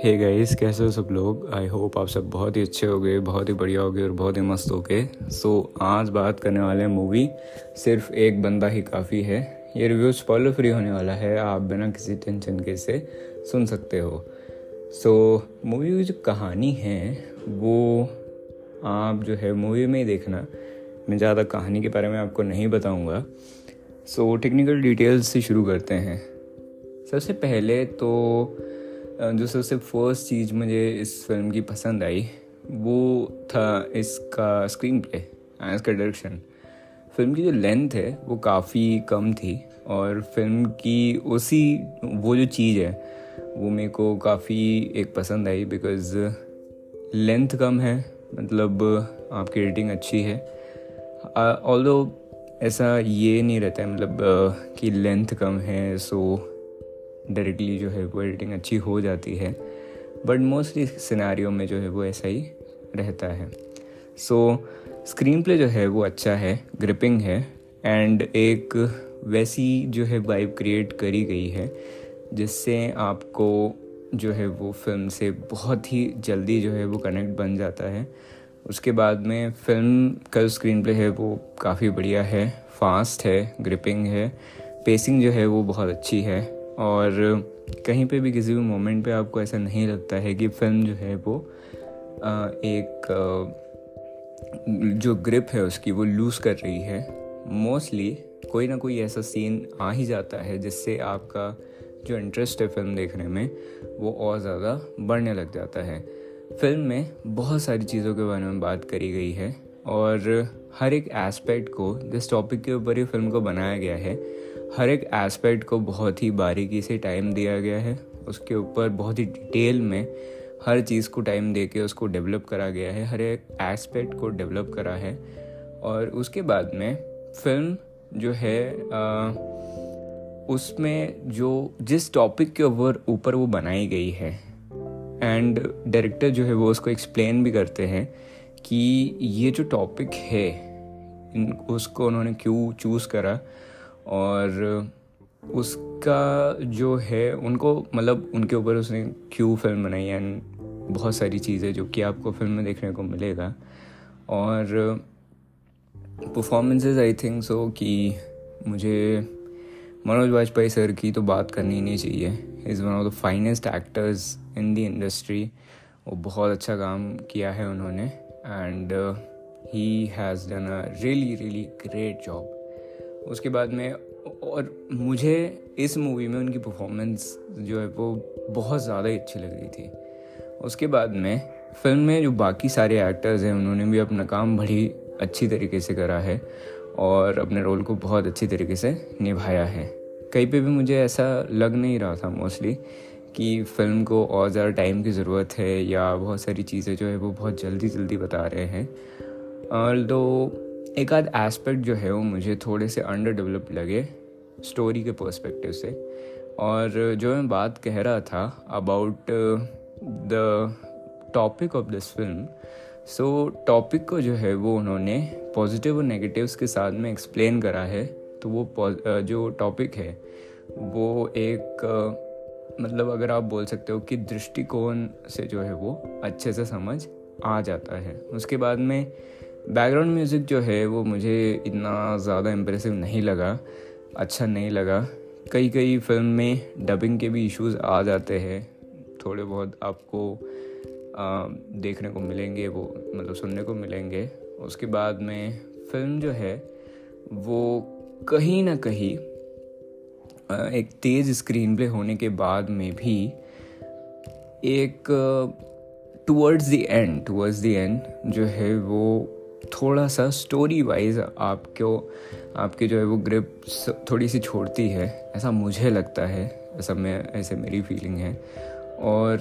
Hey guys कैसे हो सब लोग? आई होप आप सब बहुत ही अच्छे हो गए बहुत ही बढ़िया हो गए और बहुत ही मस्त हो गए। सो so, आज बात करने वाले मूवी सिर्फ़ एक बंदा ही काफ़ी है। ये रिव्यू स्पॉइलर फ्री होने वाला है। आप बिना किसी टेंशन के से सुन सकते हो। सो so, मूवी की जो कहानी है वो आप जो है मूवी में ही देखना। मैं ज़्यादा कहानी के बारे में आपको नहीं बताऊँगा। सो टेक्निकल डिटेल्स से शुरू करते हैं। सबसे पहले तो जो सबसे फ़र्स्ट चीज़ मुझे इस फ़िल्म की पसंद आई, वो था इसका स्क्रीन प्ले एंड इसका डायरेक्शन फ़िल्म की जो लेंथ है, वो काफ़ी कम थी और फ़िल्म की उसी, वो जो चीज़ है, वो मेरे को काफ़ी एक पसंद आई बिकॉज़ लेंथ कम है मतलब आपकी रेटिंग अच्छी है। ऑल ऐसा ये नहीं रहता है मतलब कि लेंथ कम है सो डायरेक्टली जो है वो एडिटिंग अच्छी हो जाती है। बट मोस्टली सिनारियों में जो है वो ऐसा ही रहता है। सो स्क्रीन प्ले जो है वो अच्छा है ग्रिपिंग है एंड एक वैसी जो है वाइब क्रिएट करी गई है, जिससे आपको जो है वो फ़िल्म से बहुत ही जल्दी जो है वो कनेक्ट बन जाता है। उसके बाद में फ़िल्म का स्क्रीन प्ले है वो काफ़ी बढ़िया है फास्ट है ग्रिपिंग है पेसिंग जो है वो बहुत अच्छी है और कहीं पे भी किसी भी मोमेंट पे आपको ऐसा नहीं लगता है कि फ़िल्म जो है वो एक जो ग्रिप है उसकी वो लूज़ कर रही है। मोस्टली कोई ना कोई ऐसा सीन आ ही जाता है जिससे आपका जो इंटरेस्ट है फ़िल्म देखने में वो और ज़्यादा बढ़ने लग जाता है। फ़िल्म में बहुत सारी चीज़ों के बारे में बात करी गई है और हर एक एस्पेक्ट को जिस टॉपिक के ऊपर ही फ़िल्म को बनाया गया है हर एक एस्पेक्ट को बहुत ही बारीकी से टाइम दिया गया है। उसके ऊपर बहुत ही डिटेल में हर चीज़ को टाइम दे के उसको डेवलप करा गया है हर एक एस्पेक्ट को डेवलप करा है। और उसके बाद में फ़िल्म जो है आ, उसमें जो जिस टॉपिक के ऊपर ऊपर वो बनाई गई है एंड डायरेक्टर जो है वो उसको एक्सप्लेन भी करते हैं कि ये जो टॉपिक है, इन, उसको उन्होंने क्यों चूज़ करा और उसका जो है, उनको मतलब उनके ऊपर उसने क्यों फ़िल्म बनाई एंड बहुत सारी चीज़ें जो कि आपको फ़िल्म में देखने को मिलेगा। और परफॉर्मेंसेज आई थिंक सो कि मुझे मनोज वाजपेयी सर की तो बात करनी नहीं चाहिए। Is one of the finest actors in the industry वो बहुत अच्छा काम किया है उन्होंने। And he has done a really really great job उसके बाद में और मुझे इस मूवी में उनकी परफॉर्मेंस जो है वो बहुत ज़्यादा ही अच्छी लग रही थी। उसके बाद में फ़िल्म में जो बाकी सारे एक्टर्स हैं, उन्होंने भी अपना काम बड़ी अच्छी तरीके से करा है और अपने रोल को बहुत अच्छी तरीके से निभाया है। कहीं पे भी मुझे ऐसा लग नहीं रहा था मोस्टली कि फ़िल्म को और ज़्यादा टाइम की ज़रूरत है या बहुत सारी चीज़ें जो है वो बहुत जल्दी जल्दी बता रहे हैं। और दो एक आध एस्पेक्ट जो है वो मुझे थोड़े से अंडर डेवलप लगे स्टोरी के पर्सपेक्टिव से। और जो मैं बात कह रहा था about the topic of this film so topic को जो है वो उन्होंने पॉजिटिव और नेगेटिव्स के साथ में एक्सप्लेन करा है। तो वो जो टॉपिक है वो एक मतलब अगर आप बोल सकते हो कि दृष्टिकोण से जो है वो अच्छे से समझ आ जाता है। उसके बाद में बैकग्राउंड म्यूज़िक जो है वो मुझे इतना ज़्यादा इम्प्रेसिव नहीं लगा अच्छा नहीं लगा। कई कई फ़िल्म में डबिंग के भी इश्यूज़ आ जाते हैं। थोड़े बहुत आपको आ, देखने को मिलेंगे वो मतलब सुनने को मिलेंगे। उसके बाद में फ़िल्म जो है वो कहीं ना कहीं एक तेज़ स्क्रीन प्ले होने के बाद में भी एक towards the end towards the end जो है वो थोड़ा सा स्टोरी वाइज आपको, आपके जो है वो ग्रिप थोड़ी सी छोड़ती है, ऐसा मुझे लगता है, ऐसा मैं, ऐसे मेरी फीलिंग है। और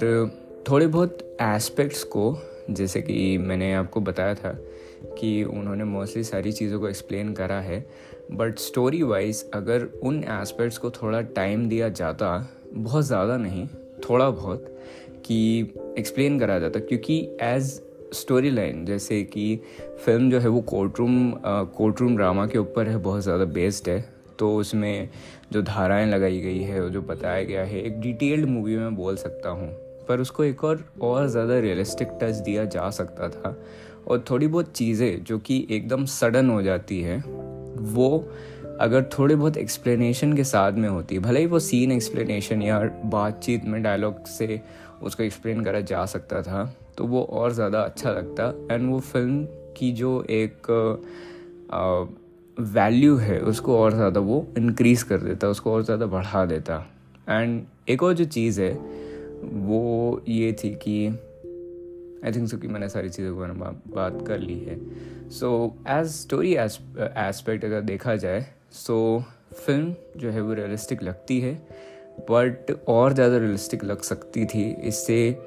थोड़े बहुत एस्पेक्ट्स को जैसे कि मैंने आपको बताया था कि उन्होंने मोस्टली सारी चीज़ों को एक्सप्लेन करा है बट स्टोरी वाइज अगर उन एस्पेक्ट्स को थोड़ा टाइम दिया जाता, बहुत ज़्यादा नहीं, थोड़ा बहुत, कि एक्सप्लेन करा जाता, क्योंकि एज़ स्टोरी लाइन जैसे कि फ़िल्म जो है वो court room court room drama के ऊपर है, बहुत ज़्यादा बेस्ड है तो उसमें जो धाराएँ लगाई गई है, जो बताया गया है, एक डिटेल्ड मूवी में बोल सकता हूँ। पर उसको एक और और ज़्यादा रियलिस्टिक टच दिया जा सकता था। और थोड़ी बहुत चीज़ें जो कि एकदम सडन हो जाती है, वो अगर थोड़े बहुत एक्सप्लेनेशन के साथ में होती, भले ही वो सीन एक्सप्लेनेशन या बातचीत में डायलॉग से उसको एक्सप्लेन करा जा सकता था तो वो और ज़्यादा अच्छा लगता। एंड वो फ़िल्म की जो एक वैल्यू है, उसको और ज़्यादा वो इनक्रीज़ कर देता, उसको और ज़्यादा बढ़ा देता। एंड एक और जो चीज़ है वो ये थी कि आई थिंक सो कि मैंने सारी चीज़ों के बारे में बात कर ली है। सो एज स्टोरी एस्पेक्ट अगर देखा जाए सो so, फ़िल्म जो है वो रियलिस्टिक लगती है बट और ज़्यादा रियलिस्टिक लग सकती थी। इससे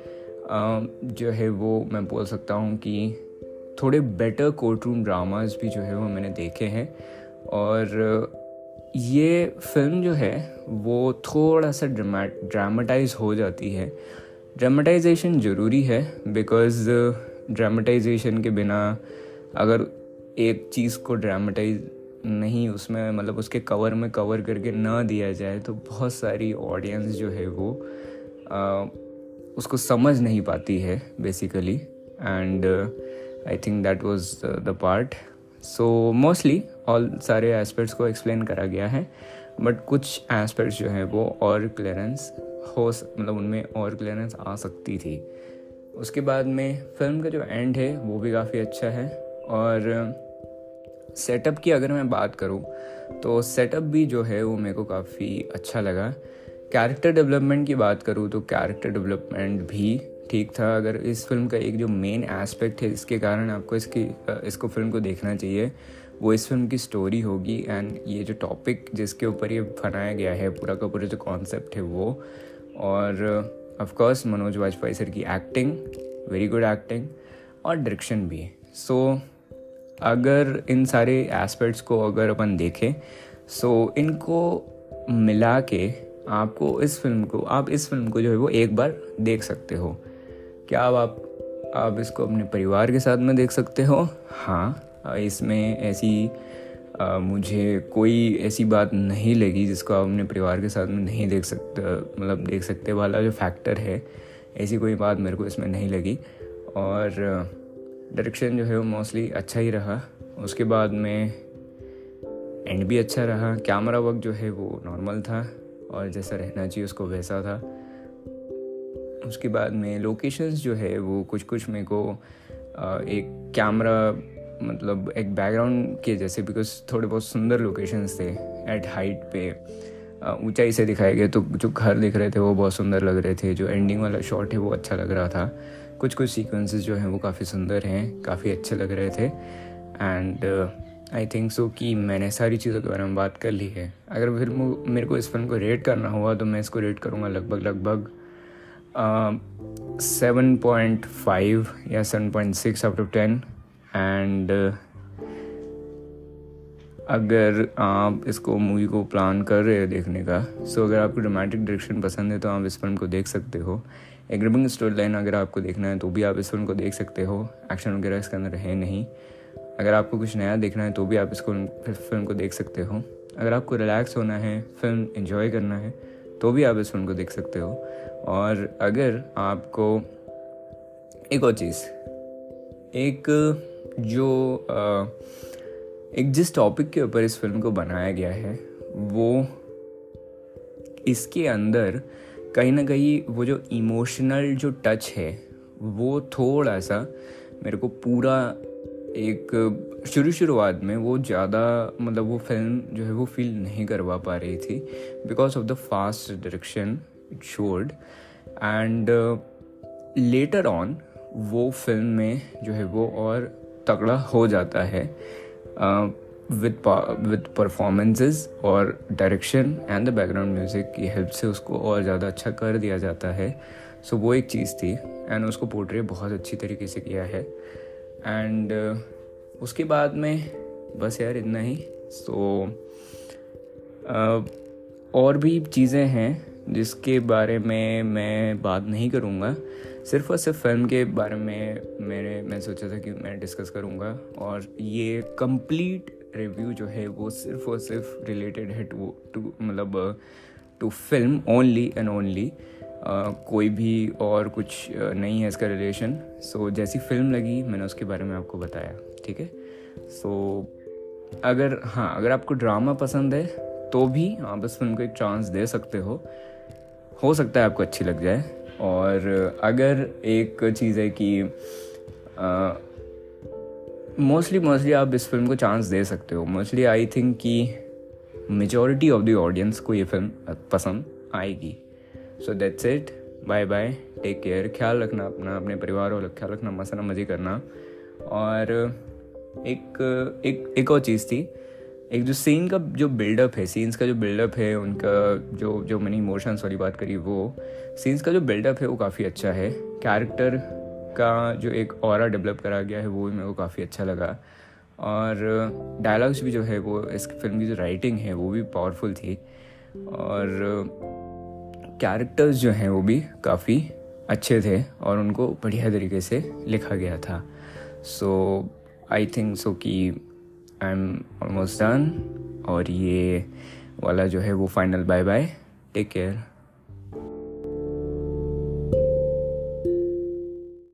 जो है वो मैं बोल सकता हूँ कि थोड़े बेटर कोर्ट रूम ड्रामाज भी जो है वो मैंने देखे हैं। और ये फ़िल्म जो है वो थोड़ा सा ड्रामा ड्रामाटाइज हो जाती है। ड्रामाटाइजेशन ज़रूरी है बिकॉज़ ड्रामाटाइजेशन के बिना अगर एक चीज़ को ड्रामाटाइज नहीं उसमें मतलब उसके कवर में कवर करके ना दिया जाए तो बहुत सारी ऑडियंस जो है वो आ, उसको समझ नहीं पाती है basically and I think that was the part so mostly all सारे एस्पेक्ट्स को एक्सप्लेन करा गया है बट कुछ एस्पेक्ट्स जो हैं वो और क्लियरेंस हो मतलब उनमें और क्लियरेंस आ सकती थी। उसके बाद में फ़िल्म का जो एंड है, वो भी काफ़ी अच्छा है। और सेटअप की अगर मैं बात करूँ तो सेटअप भी जो है, वो मेरे को काफ़ी अच्छा लगा। कैरेक्टर डेवलपमेंट की बात करूँ तो कैरेक्टर डेवलपमेंट भी ठीक था। अगर इस फ़िल्म का एक जो मेन एस्पेक्ट है जिसके कारण आपको इसकी इसको फ़िल्म को देखना चाहिए। वो इस फ़िल्म की स्टोरी होगी एंड ये जो टॉपिक जिसके ऊपर ये बनाया गया है पूरा का पूरा जो कॉन्सेप्ट है वो। और of course Manoj Vajpayee sir की एक्टिंग वेरी गुड एक्टिंग और डायरेक्शन भी। सो so, अगर इन सारे एस्पेक्ट्स को अगर अपन देखें सो so, इनको मिला के आपको इस फ़िल्म को आप इस फ़िल्म को जो है वो एक बार देख सकते हो। क्या आप आप इसको अपने परिवार के साथ में देख सकते हो? हाँ। इसमें ऐसी आ, मुझे कोई ऐसी बात नहीं लगी जिसको आप अपने परिवार के साथ में नहीं देख सकते मतलब देख सकते वाला जो फैक्टर है ऐसी कोई बात मेरे को इसमें नहीं लगी। और डायरेक्शन जो है वो मोस्टली अच्छा ही रहा। उसके बाद में एंड भी अच्छा रहा। कैमरा वर्क जो है वो नॉर्मल था और जैसा रहना चाहिए उसको वैसा था। उसके बाद में लोकेशंस जो है वो कुछ कुछ मेरे को एक कैमरा मतलब एक बैकग्राउंड के जैसे बिकॉज़ थोड़े बहुत सुंदर लोकेशंस थे एट हाइट पे। ऊंचाई से दिखाए गए तो जो घर दिख रहे थे वो बहुत सुंदर लग रहे थे। जो एंडिंग वाला शॉट है वो अच्छा लग रहा था। कुछ कुछ सीक्वेंसेस जो हैं वो काफ़ी सुंदर हैं, काफ़ी अच्छे लग रहे थे। एंड आई थिंक सो कि मैंने सारी चीज़ों के बारे में बात कर ली है। अगर फिर मेरे को इस फ़िल्म को रेट करना हुआ तो मैं इसको रेट करूँगा लगभग लगभग सेवन पॉइंट फाइव या seven point six out of ten and अगर आप इसको मूवी को प्लान कर रहे हो देखने का सो so अगर आपको रोमांटिक डायरेक्शन पसंद है तो आप इस फ़िल्म को देख सकते हो। एक ग्रिपिंग स्टोरी लाइन अगर आपको देखना है तो भी आप इस फ़िल्म को देख सकते हो। एक्शन वगैरह इसके अंदर है नहीं। अगर आपको कुछ नया देखना है तो भी आप इसको फ़िल्म को देख सकते हो। अगर आपको रिलैक्स होना है फ़िल्म इन्जॉय करना है तो भी आप इस फ़िल्म को देख सकते हो। और अगर आपको एक और चीज़, एक जो एक जिस टॉपिक के ऊपर इस फ़िल्म को बनाया गया है, वो इसके अंदर कहीं ना कहीं वो जो इमोशनल जो टच है, वो थोड़ा सा मेरे को पूरा एक शुरू शुरुआत में वो ज़्यादा मतलब वो फ़िल्म जो है वो फील नहीं करवा पा रही थी because of the fast direction it showed and later on वो फ़िल्म में जो है वो और तगड़ा हो जाता है विद विद परफॉर्मेंसेस और direction and the background music की हेल्प से उसको और ज़्यादा अच्छा कर दिया जाता है। सो so, वो एक चीज़ थी एंड उसको पोर्ट्रे बहुत अच्छी तरीके से किया है। एंड uh, उसके बाद में बस यार इतना ही। सो so, uh, और भी चीज़ें हैं जिसके बारे में मैं बात नहीं करूँगा। सिर्फ़ और सिर्फ़ फ़िल्म के बारे में मेरे मैं सोचा था कि मैं डिस्कस करूँगा और ये कंप्लीट रिव्यू जो है वो सिर्फ़ और सिर्फ़ रिलेटेड है टू टू मतलब to film only and only कोई भी और कुछ नहीं है इसका रिलेशन सो so, जैसी फ़िल्म लगी मैंने उसके बारे में आपको बताया ठीक है? सो अगर हाँ अगर आपको ड्रामा पसंद है तो भी आप इस फ़िल्म को एक चांस दे सकते हो। हो सकता है आपको अच्छी लग जाए। और अगर एक चीज़ है कि मोस्टली मोस्टली आप इस फ़िल्म को चांस दे सकते हो। मोस्टली आई थिंक कि मेजॉरिटी ऑफ़ द ऑडियंस को ये फ़िल्म पसंद आएगी। So that's it bye bye take care ख्याल रखना अपना, अपने परिवार वालों ख्याल रखना मसना मज़े करना। और एक एक एक और चीज़ थी। एक जो सीन का जो बिल्डअप है सीन्स का जो बिल्डअप है, उनका जो जो मैंने इमोशंस वाली बात करी वो सीन्स का जो बिल्डअप है वो काफ़ी अच्छा है। कैरेक्टर का जो एक और डेवलप करा गया है, वो भी मेरे को काफ़ी अच्छा लगा। और डायलॉग्स भी जो है वो, इस फ़िल्म की जो राइटिंग है, वो भी पावरफुल थी। और कैरेक्टर्स जो हैं वो भी काफ़ी अच्छे थे और उनको बढ़िया तरीके से लिखा गया था। सो आई थिंक सो कि आई एम ऑलमोस्ट डन और ये वाला जो है वो final bye bye take care